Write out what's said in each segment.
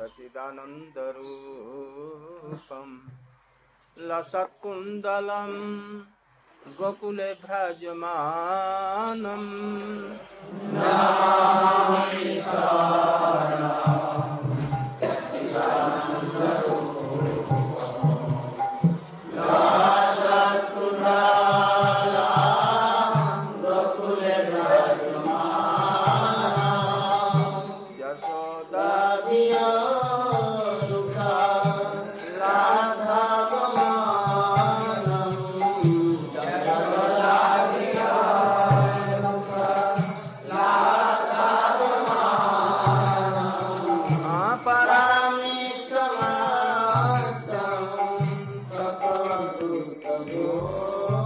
सचिदानन्दरूपम् लसत्कुन्दलम् गोकुले भ्रजमानम्। Oh.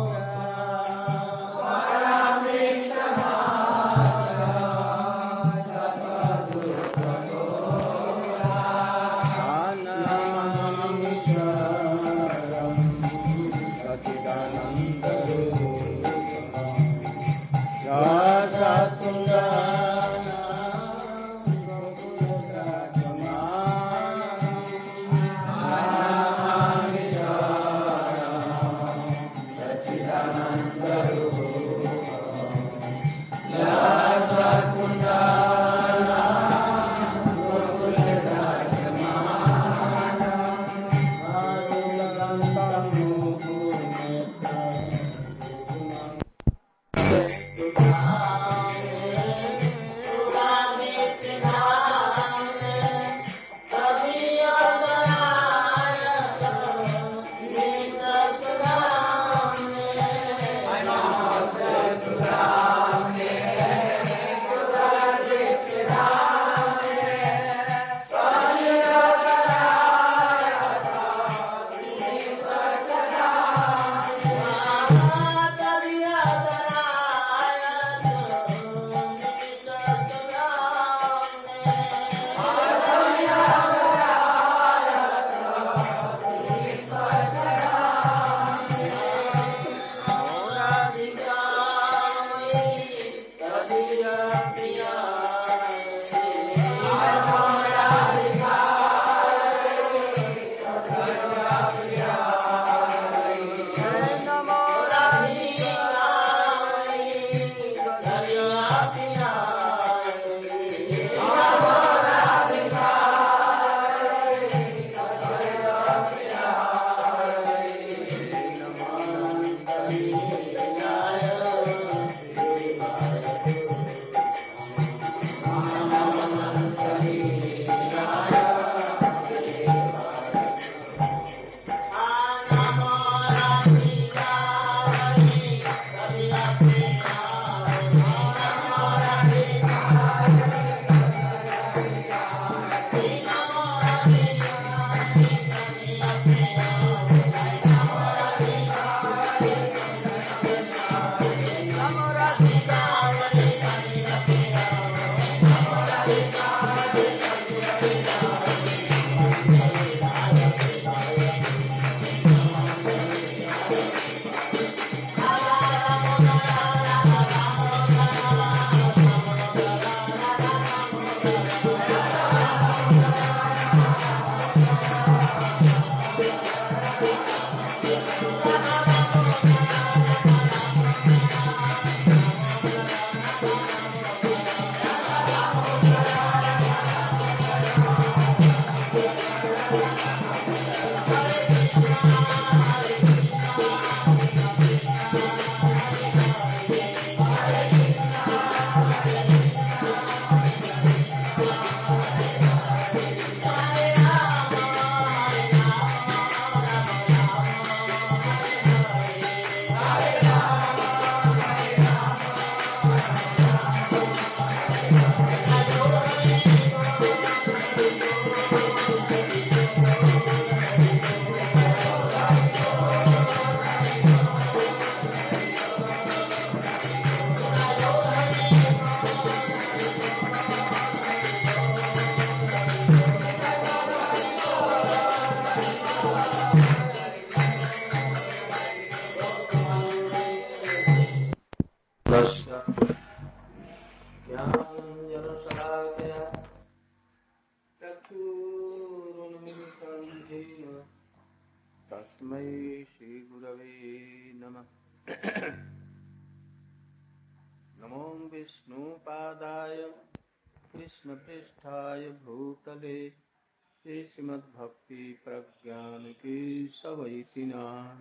श्रीमद्भक्ति प्रज्ञान की सवैतिना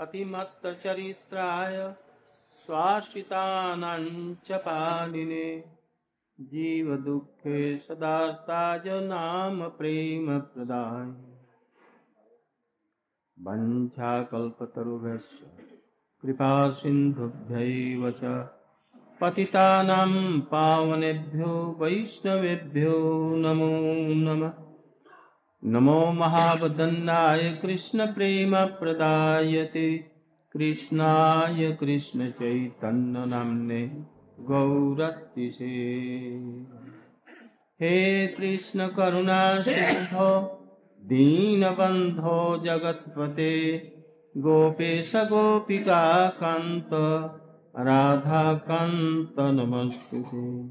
अतिमत्तचरित्राय स्वाश्रितानाञ्च पालिने। जीवदुःखे सदार्ताज नाम प्रेम प्रदाय। वञ्छाकल्पतरुभ्यश्च कृपा सिन्धुभ्यैव च। पतितानां पावनेभ्यो, वैष्णवेभ्यो नमो नमः। नमो महावदन्नाय कृष्णप्रेमप्रदायते कृष्णाय कृष्णचैतन्यनाम्ने गौरतिशे हे कृष्ण करुणा सिंधो दीनबन्धो जगत्पते। गोपेश गोपिका कान्त राधाकान्त नमस्तुते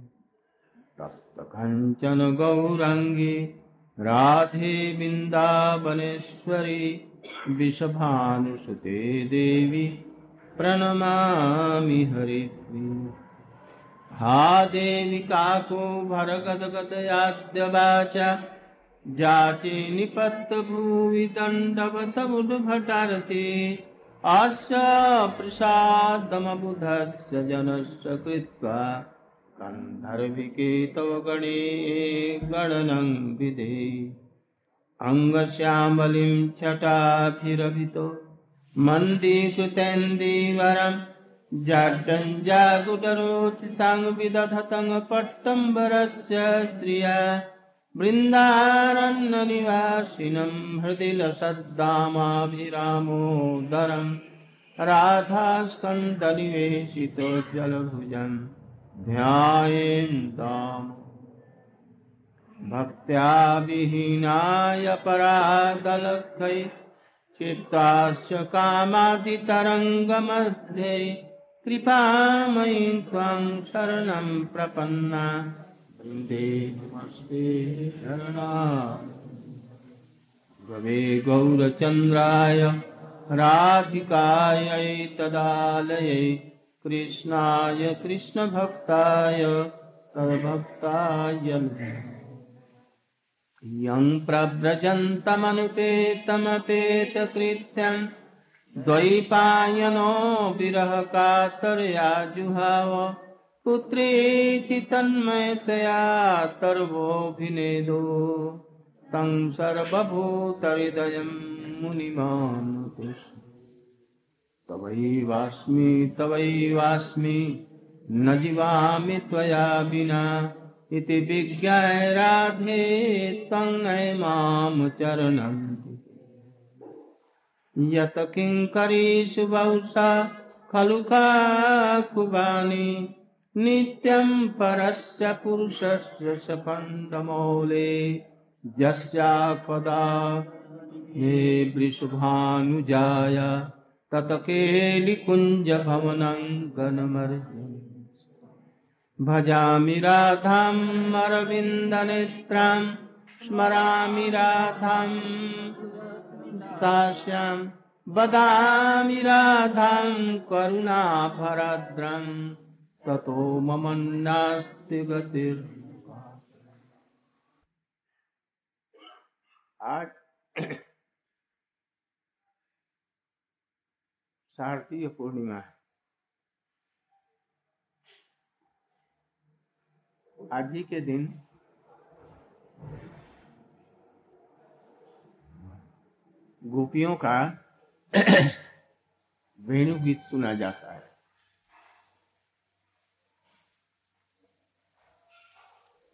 तप्तकञ्चन गौराङ्गी राधे बिन्दावनेश्वरी विषभानुसुते देवी प्रणमामि हरिप्रिय हा देवी काको भरगदगदयाद्यवाचा जाचे निपत्तभुवि दण्डवतमुद्भटारते अस्य प्रसादमबुधस्य जनस्य कृत्वा गन्धर्विके तव गणे गणनं विधे अङ्गश्यामलिं छटाभिरभितो। मन्दीकृतेन्दीवरम् जाड्डञ्जागुडरोचिसाङ्विदधतं पट्टम्बरस्य श्रिया बृन्दारण्यनिवासिनं हृदि लसद्दामाभिरामोदरं राधास्कन्दनिवेशितो जलभुजन् ध्यायेन्ताम्। भक्त्या विहीनाय परादलकै चित्ताश्च कामादितरङ्गमध्ये कृपामयी त्वां शरणं प्रपन्ना। वृन्दे नमस्ते शरणा गवे गौरचन्द्राय राधिकायै तदालयै कृष्णाय कृष्णभक्ताय तद्भक्ताय यं प्रव्रजन्तमनुपेतमपेतकृत्यं द्वैपायनो विरहकातर्या जुहाव पुत्रेति तन्मयतया तर्वोऽभिनेदो। तं सर्वभूतहृदयं मुनिमानुतिष्ठ तवैवास्मि तवैवास्मि न जीवामि त्वया विना। इति विज्ञाय राधे त्वं माँ चरणन्ति यत किङ्करीषु बहुशा खलु काकुबानि? नित्यं परस्य पुरुषस्य सखण्डमौले यस्यापदा हे वृषभानुजाय। ततकेलिकुञ्जभवनं गणमर्जन भजामि राधाम् अरविन्दनेत्रां स्मरामि राधाम् स्तास्याम् वदामि राधाम् करुणाभराद्रम् ततो मम नास्ति गतिर् आज शारदीय पूर्णिमा है। आज ही के दिन गोपियों का वेणु गीत सुना जाता है।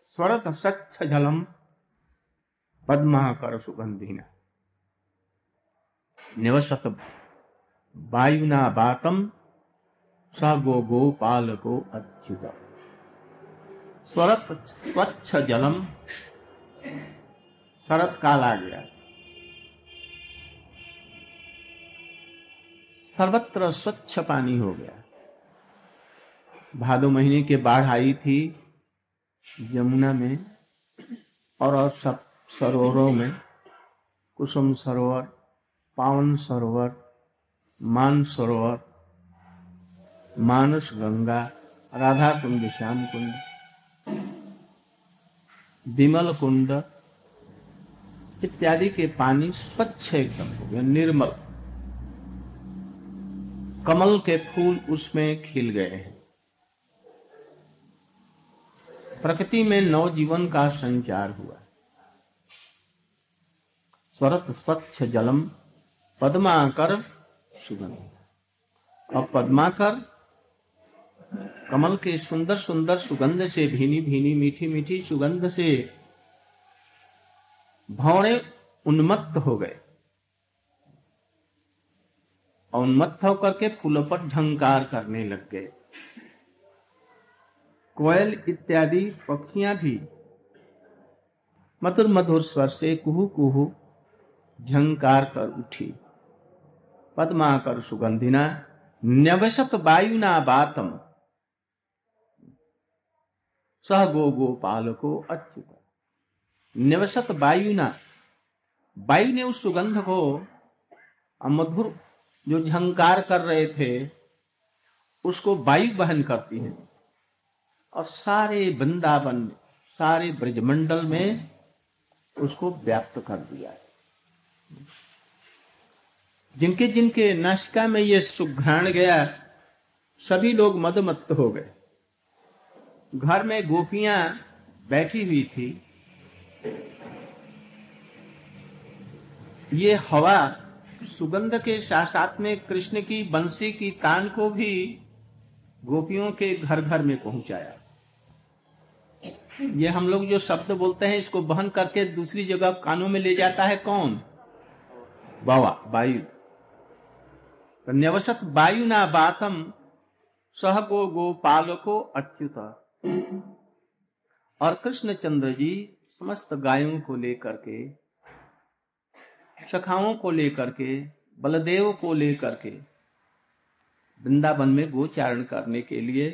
स्वरत स्वच्छ जलम पद्माकर सुगंधिना। निवसत वायुना बातम स गो गोपाल को अच्युत। स्वरत स्वच्छ जलम शरत काल आ गया सर्वत्र स्वच्छ पानी हो गया। भादो महीने के बाढ़ आई थी यमुना में और और सब सरोवरों में, कुसुम सरोवर, पावन सरोवर मान सरोवर मानस गंगा राधा कुंड श्याम कुंड विमल कुंड इत्यादि के पानी स्वच्छ एकदम हो गया, निर्मल। कमल के फूल उसमें खिल गए हैं। प्रकृति में नवजीवन का संचार हुआ स्वरत स्वच्छ जलम, पद्माकर सुगंध। और पद्माकर, कमल के सुंदर सुंदर सुगंध से भीनी भीनी मीठी मीठी सुगंध से भौड़े उन्मत्त हो गए। और उन्मत्त होकर के फूलों पर झंकार करने लग गए। कोयल इत्यादि पक्षियाँ भी मधुर मधुर स्वर से कुहू कुहू झंकार कर उठी। पद्मा कर सुगंधिना न्यवसत वायुना बातम सह गो गोपाल को अच्युत। निवसत वायुना। वायु ने उस सुगंध को मधुर जो झंकार कर रहे थे, उसको वायु बहन करती है। और सारे वृंदावन में सारे ब्रजमंडल में उसको व्याप्त कर दिया है। जिनके जिनके नाशिका में ये सुघ्राण गया, सभी लोग मदमत्त हो गए। घर में गोपियाँ बैठी हुई थी। ये हवा सुगंध के साथ साथ में कृष्ण की बंसी की तान को भी गोपियों के घर घर में पहुँचाया। ये हम लोग जो शब्द बोलते हैं, इसको बहन करके दूसरी जगह कानों में ले जाता है कौन? बाबा वायु न्यवसत वायु ना बातम सह गो गोपाल को अच्युत। और कृष्ण चंद्र जी समस्त गायों को लेकर के, सखाओं को लेकर के, बलदेव को लेकर के, वृंदावन में गोचारण करने के लिए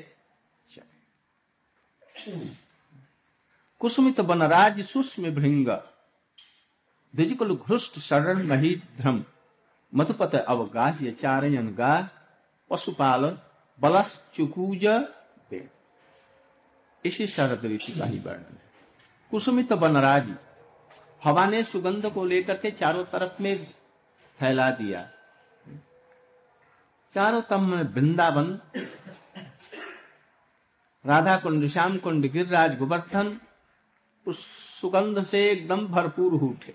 कुसुमित बनराज सुष्म भृंग, द्विजकुल घृष्ट शरण महिध्रम। मधुपत अवगाह्य चारयन गा पशुपाल बलस चुकूज इसी शरद ऋषि का ही वर्णन है कुसुमित बनराज हवा ने सुगंध को लेकर के चारों तरफ़ में फैला दिया चारों तरफ़ में वृंदावन राधा कुंड श्याम कुंड गिरिराज गोवर्धन उस सुगंध से एकदम भरपूर उठे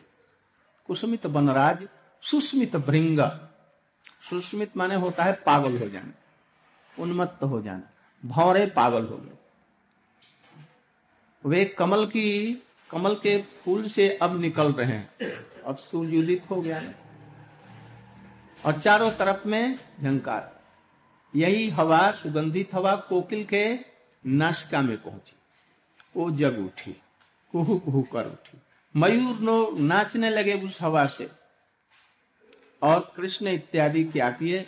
कुसुमित बनराज सुस्मित भृंग। सुस्मित माने होता है पागल हो जाना, उन्मत्त हो जाना, भौरे पागल हो गए। वे कमल की, कमल के फूल से अब निकल रहे हैं। अब सूर्योदित हो गया। और चारों तरफ़ में झंकार। यही हवा, सुगंधित हवा कोकिल के नाशिका में पहुँची। वो जग उठी, कुहू कुहू कर उठी। मयूर नो नाचने लगे उस हवा से। और कृष्ण इत्यादि क्या किए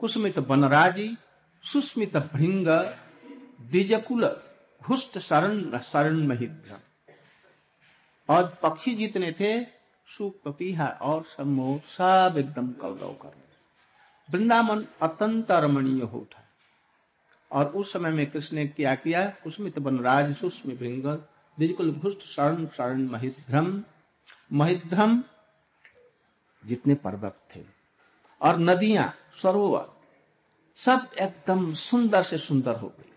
कुसमित बनराजी सुस्मित भृंग, द्विजकुल घुष्ट शरण शरण महिद्र। और पक्षी जितने थे सुख पपीहा और सम्मोह सब एकदम कलरव कर वृंदावन अत्यंत रमणीय हो उठा और उस समय में कृष्ण ने क्या किया? कुसमित बनराज सुष्म भृंग बिल्कुल घुष्ट शरण शरण महिध्रम महिध्रम जितने पर्वत थे। और नदियाँ, सरोवर, सब एकदम सुंदर से सुंदर हो गई।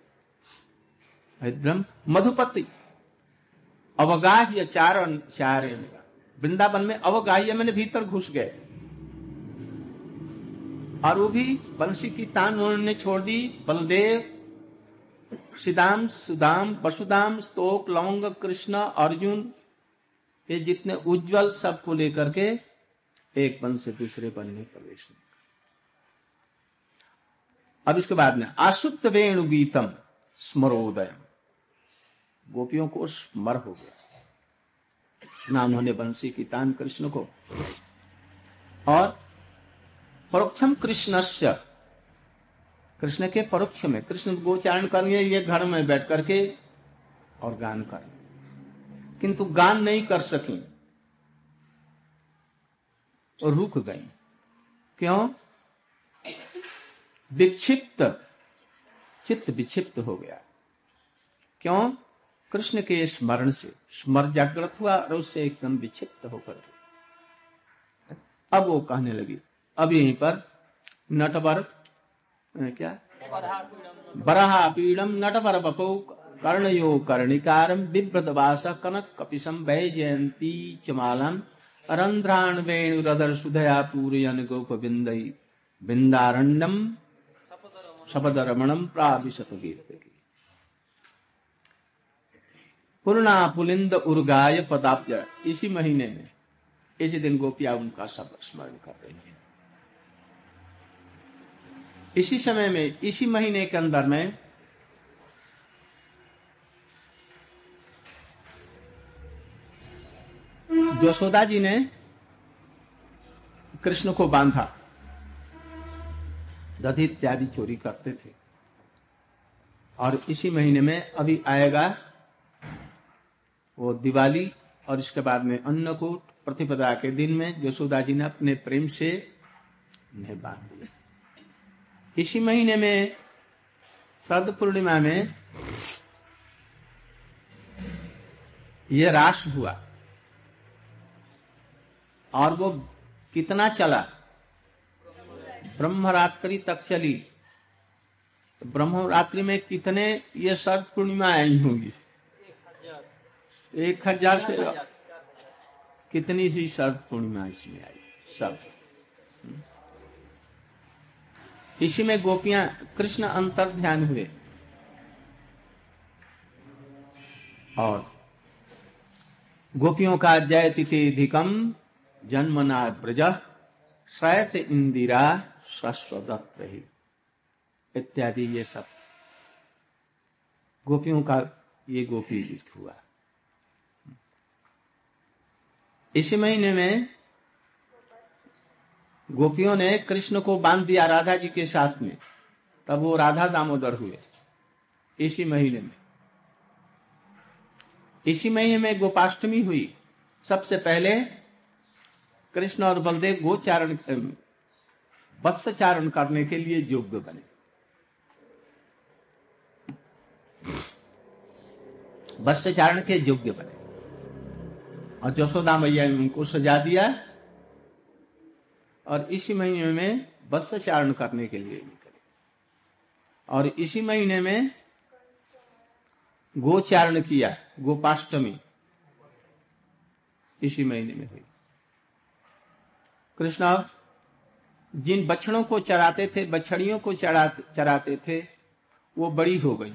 महिध्रम मधुपति। अवगाह्य चारण चारे वृंदावन में अवगाह्य मैंने भीतर घुस गए। और वो भी बंशी की तान उन्होंने छोड़ दी। बलदेव सिदाम सुदाम वसुदाम स्तोक लौंग कृष्ण, अर्जुन, ये जितने उज्जवल सबको लेकर के एक पन से दूसरे पन में प्रवेश नहीं अब इसके बाद में आसुप्त वेणु गीतम स्मरोदय गोपियों को स्मर हो गया। सुना उन्होंने बंसी की तान कृष्ण को। और परोक्षम कृष्णस्य, कृष्ण के परोक्ष में, कृष्ण गोचारण करेंगे ये घर में बैठ करके और गान कर किंतु गान नहीं कर सकी। रुक गई क्यों? विक्षिप्त। चित्त विक्षिप्त हो गया। क्यों? कृष्ण के स्मरण से। स्मर जागृत हुआ और उससे एकदम विक्षिप्त होकर। अब वो कहने लगी, अब यहीं पर नटवर क्या? बरहा पीड़म नटवर बपो कर्णयो कर्णिकारम बिभ्रतवास कनक कपिशम वै जयंती चमालम रंध्राण वेणुरदर सुधया पूरयन गोप बिंदई। बिंदारण्यम शपदरमणम प्राविशत कीर्ति पूर्णा पुलिंद उर्गाय पदाब्ज इसी महीने में, इसी दिन गोपिया उनका सब स्मरण कर रही है। इसी समय में, इसी महीने के अंदर में यशोदा जी ने कृष्ण को बांधा। दधि इत्यादि चोरी करते थे। और इसी महीने में अभी आएगा वो दिवाली और इसके बाद में अन्नकूट प्रतिपदा के दिन में यशोदा जी ने अपने प्रेम से उन्हें बाँध दिया। इसी महीने में शरद पूर्णिमा में यह रास हुआ। और वो कितना चला? ब्रह्मरात्रि तक चली। तो ब्रह्मरात्रि में कितने ये शरद पूर्णिमा आई होंगी? एक हज़ार से कितनी ही शरद पूर्णिमा इसमें आई? सब। इसी में गोपियाँ कृष्ण अंतर ध्यान हुए। और गोपियों का जय तिथिधिकम जन्मना ब्रज शयत इंदिरा स्वस्वदत्त ही इत्यादि ये सब। गोपियों का ये गोपी गीत हुआ। इसी महीने में गोपियों ने कृष्ण को बाँध दिया राधा जी के साथ में। तब वो राधा दामोदर हुए। इसी महीने में। इसी महीने में गोपाष्टमी हुई। सबसे पहले कृष्ण और बलदेव गोचारण वत्सचारण करने के लिए योग्य बने। वत्सचारण के योग्य बने। और जसोदा मैया ने उनको सजा दिया। और इसी महीने में वत्सचारण करने के लिए निकले और इसी महीने में गोचारण किया, गोपाष्टमी। इसी महीने में हुई। कृष्ण, जिन बछड़ों को चराते थे, बछड़ियों को चराते चराते थे, वो बड़ी हो गई।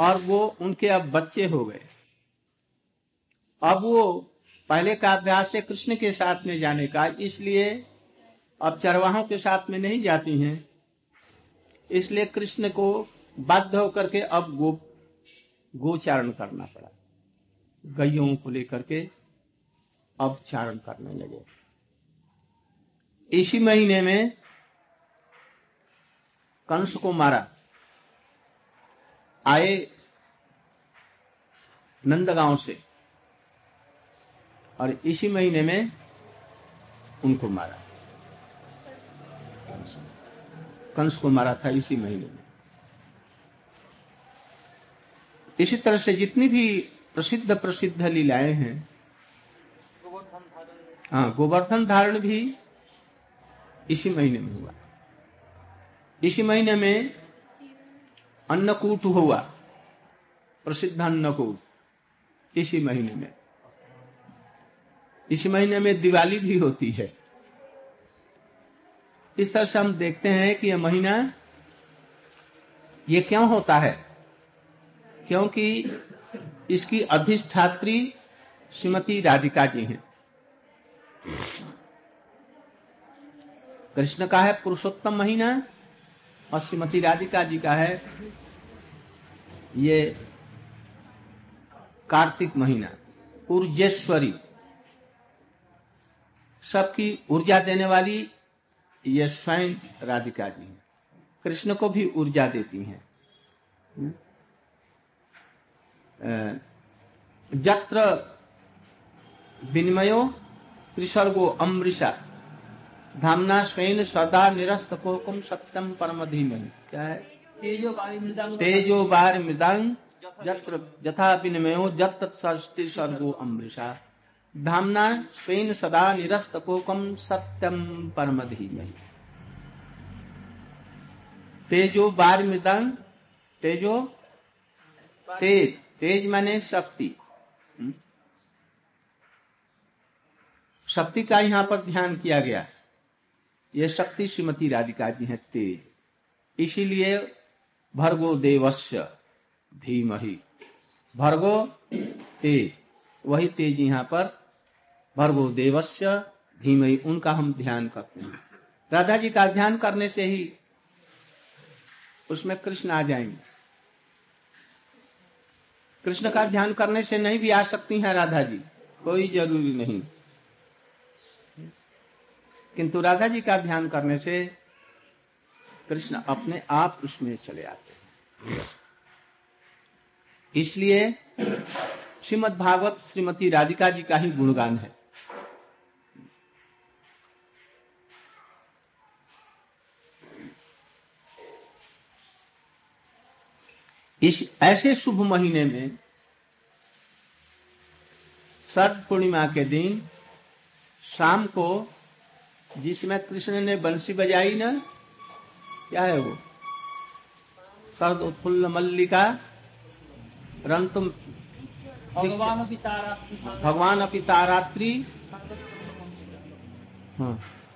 और वो उनके अब बच्चे हो गए। अब वो पहले का अभ्यास है कृष्ण के साथ में जाने का, इसलिए अब चरवाहों के साथ में नहीं जाती हैं। इसलिए कृष्ण को बाध्य होकर के अब गो, गोचारण करना पड़ा। गैयों को लेकर के अब चारण करने लगे। इसी महीने में कंस को मारा। आए नंदगांव से। और इसी महीने में उनको मारा। कंस को मारा था इसी महीने में। इसी तरह से जितनी भी प्रसिद्ध प्रसिद्ध लीलाएँ हैं हाँ गोवर्धन धारण भी इसी महीने में हुआ। इसी महीने में अन्नकूट हुआ, प्रसिद्ध अन्नकूट, इसी महीने में। इसी महीने में दिवाली भी होती है। इस तरह से हम देखते हैं कि यह महीना, ये क्यों होता है? क्योंकि इसकी अधिष्ठात्री श्रीमती राधिका जी हैं। कृष्ण का है, पुरुषोत्तम महीना, और श्रीमती राधिका जी का है, ये कार्तिक महीना, ऊर्जेश्वरी। सबकी ऊर्जा देने वाली ये स्वयं राधिका जी हैं। कृष्ण को भी ऊर्जा देती हैं। जत्र विनिमयो त्रिसर्गो अमृषा। धामना स्वयं सदा निरस्त कोकुम सत्यम परम धीमहि। क्या है? तेजो बार मृदांग जत्र यथा विनिमयो जत्र षष्टि सर्गो अमृषा। धामना स्वेन सदा निरस्त कोकम सत्यम परम धीमहि। तेजो बार मृदंग तेजो तेज तेज माने शक्ति। हम्म? शक्ति का यहाँ पर ध्यान किया गया। ये शक्ति श्रीमती राधिका जी हैं तेज। इसीलिए भर्गो देवस्य धीमहि। भर्गो तेज। वही तेज यहाँ पर भर्गो देवस्य धीमहि, उनका हम ध्यान करते हैं। राधा जी का ध्यान करने से ही उसमें कृष्ण आ जाएँगे। कृष्ण का ध्यान करने से नहीं भी आ सकती हैं राधा जी कोई ज़रूरी नहीं। किंतु राधा जी का ध्यान करने से कृष्ण अपने आप उसमें चले आते हैं। इसलिए श्रीमद भागवत श्रीमती राधिका जी का ही गुणगान है। इस ऐसे शुभ महीने में सर्द पूर्णिमा के दिन शाम को जिसमें कृष्ण ने बंसी बजाई ना क्या है वो? शरद उत्फुल्ल मल्लिका रंतुम भगवान भगवान अपि तारात्रि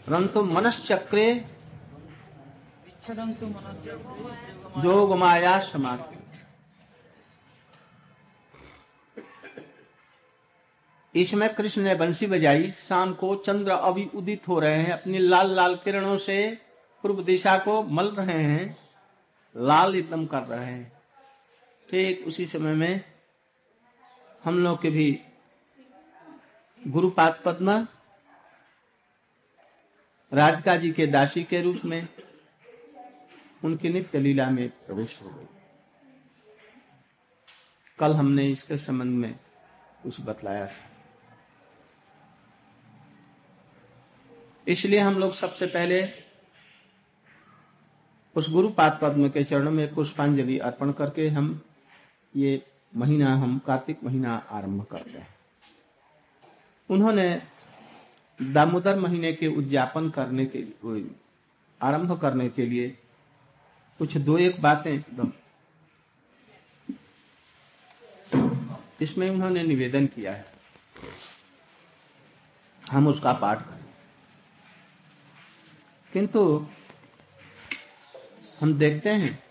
रंतुम मनश्चक्रे। जोग माया समाप्ति। इसमें कृष्ण ने बंसी बजाई। शाम को चंद्र अभी उदित हो रहे हैं। अपनी लाल लाल किरणों से पूर्व दिशा को मल रहे हैं। लाल एकदम कर रहे हैं। ठीक उसी समय में हम लोग के भी गुरुपाद पद्मा राजका जी के दासी के रूप में उनकी नित्य लीला में प्रवेश हो गई। कल हमने इसके संबंध में कुछ बतलाया था। इसलिए हम लोग सबसे पहले उस गुरुपाद पद्म के चरणों में पुष्पांजलि अर्पण करके हम ये महीना, हम कार्तिक महीना आरंभ करते हैं। उन्होंने दामोदर महीने के उद्यापन करने के आरंभ करने के लिए कुछ दो एक बातें एकदम। इसमें उन्होंने निवेदन किया है। हम उसका पाठ करें। किंतु हम देखते हैं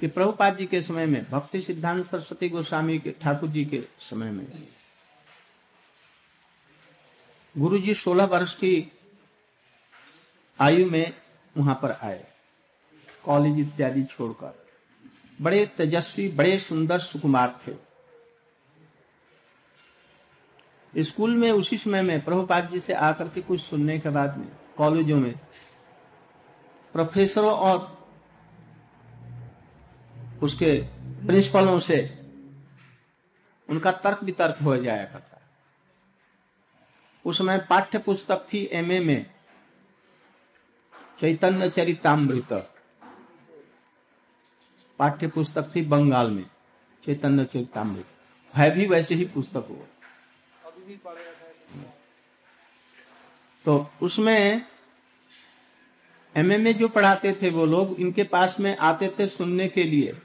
कि प्रभुपाद जी के समय में, भक्ति सिद्धांत सरस्वती गोस्वामी के, ठाकुर जी के समय में गुरु जी सोलह वर्ष की आयु में वहाँ पर आए। कॉलेज इत्यादि छोड़कर। बड़े तेजस्वी, बड़े सुंदर सुकुमार थे। स्कूल में उसी समय में प्रभुपाद जी से आकर के कुछ सुनने के बाद में कॉलेजों में, प्रोफेसरों और उसके प्रिंसिपलों से उनका तर्क वितर्क हो जाया करता। उसमें पाठ्य पुस्तक थी एमए में, चैतन्य चरितमृत। पाठ्य पुस्तक थी बंगाल में, चैतन्य चरितमृत। है भी वैसे ही पुस्तक हो। तो उसमें एमए में जो पढ़ाते थे वो लोग, इनके पास में आते थे सुनने के लिए।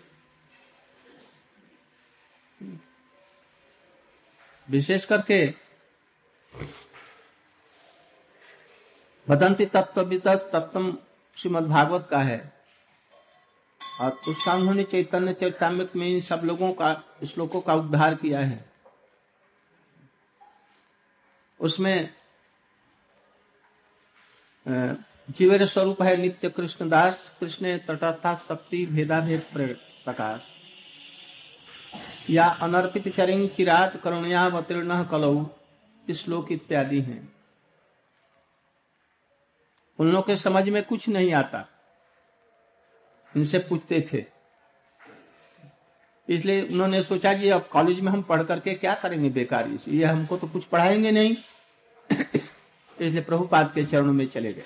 विशेष करके बदंती तत्व तत्व श्रीमद भागवत का है। और उन्होंने चैतन्य चैतामृत में इन सब लोगों का, श्लोकों का उद्धार किया है। उसमें जीवन स्वरूप है नित्य कृष्ण दास, कृष्ण तटस्था शक्ति भेदा भेद प्रकाश। या अनर्पित चरिंग चिरात करुणयावतीर्ण कलऊ श्लोक इत्यादि हैं। उन लोग के समझ में कुछ नहीं आता। इनसे पूछते थे। इसलिए उन्होंने सोचा कि अब कॉलेज में हम पढ़ करके क्या करेंगे बेकार ये हमको तो कुछ पढ़ाएँगे नहीं। इसलिए प्रभुपाद के चरणों में चले गए।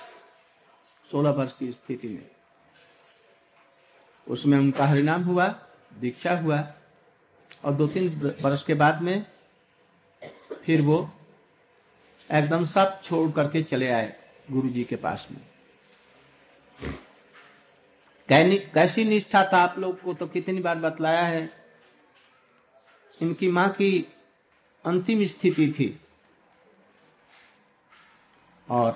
सोलह वर्ष की स्थिति में। उसमें उनका हरिनाम हुआ, दीक्षा हुआ, और दो तीन वर्ष के बाद में फिर वो एकदम सब छोड़ करके चले आए गुरु जी के पास में। कैसी निष्ठा था आप लोग को तो कितनी बार बतलाया है। इनकी माँ की अंतिम स्थिति थी। और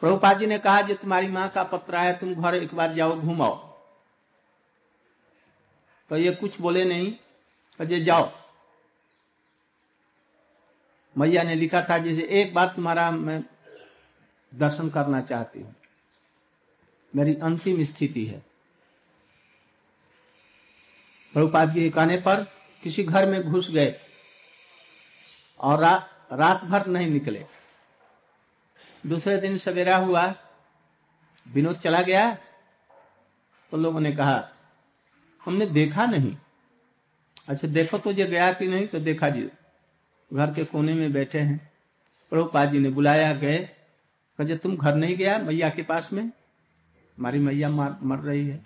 प्रभुपा जी ने कहा जो तुम्हारी माँ का पत्र है तुम घर एक बार जाओ घूमाओ। तो ये कुछ बोले नहीं अजय जाओ। मैया ने लिखा था जैसे एक बार तुम्हारा मैं दर्शन करना चाहती हूँ। मेरी अंतिम स्थिति है। प्रभुपाद जी कहने पर किसी घर में घुस गए और रा, रात भर नहीं निकले। दूसरे दिन सवेरा हुआ विनोद चला गया तो लोगों ने कहा हमने देखा नहीं। अच्छा देखो तो ये गया कि नहीं तो देखा जी। घर के कोने में बैठे हैं। प्रभुपाद जी ने बुलाया गए। कहे तुम घर नहीं गया मैया के पास में? हमारी मैया मर, मर रही है।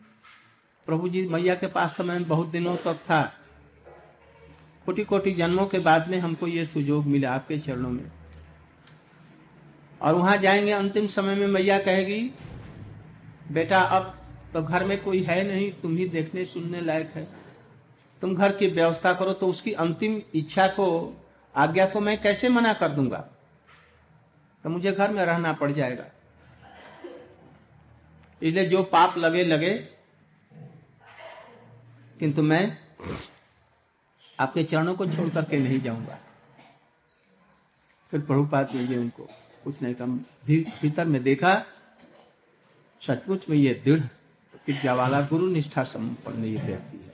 प्रभु जी मैया के पास तो मैं बहुत दिनों तक था। कोटि कोटि जन्मों के बाद में हमको ये सुजोग मिला आपके चरणों में। और वहाँ जाएँगे, अंतिम समय में मैया कहेगी, बेटा, अब तो घर में कोई है नहीं, तुम ही देखने सुनने लायक है। तुम घर की व्यवस्था करो तो उसकी अंतिम इच्छा को, आज्ञा को मैं कैसे मना कर दूँगा? तो मुझे घर में रहना पड़ जाएगा। इसलिए जो पाप लगे लगे। किंतु मैं आपके चरणों को छोड़ करके नहीं जाऊँगा। फिर प्रभुपात मिल उनको। कुछ नहीं कम भीतर में देखा, सचमुच में ये दृढ़ वाला गुरु निष्ठा संपन्न ये व्यक्ति है।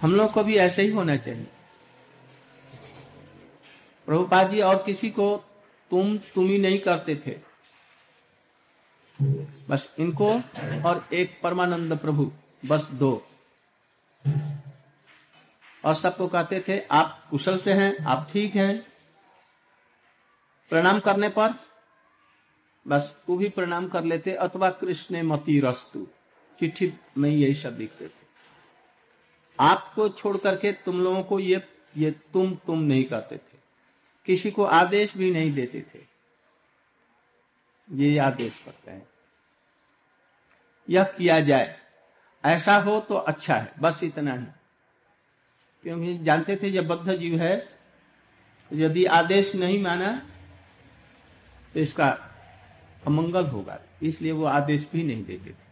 हम लोग को भी ऐसे ही होना चाहिए। प्रभुपाद जी, और किसी को तुम तुम ही नहीं करते थे। बस इनको और एक परमानंद प्रभु, बस दो। और सबको कहते थे, आप कुशल से हैं, आप ठीक हैं। प्रणाम करने पर, बस वो भी प्रणाम कर लेते, अथवा कृष्ण मती रस्तु। चिट्ठी में यही सब लिखते थे। आपको छोड़ करके तुम लोगों को ये ये तुम तुम नहीं करते थे। किसी को आदेश भी नहीं देते थे। ये आदेश करते हैं। यह किया जाए। ऐसा हो तो अच्छा है। बस इतना ही। क्योंकि जानते थे जब बद्ध जीव है, यदि आदेश नहीं माना तो इसका अमंगल होगा। इसलिए वो आदेश भी नहीं देते थे।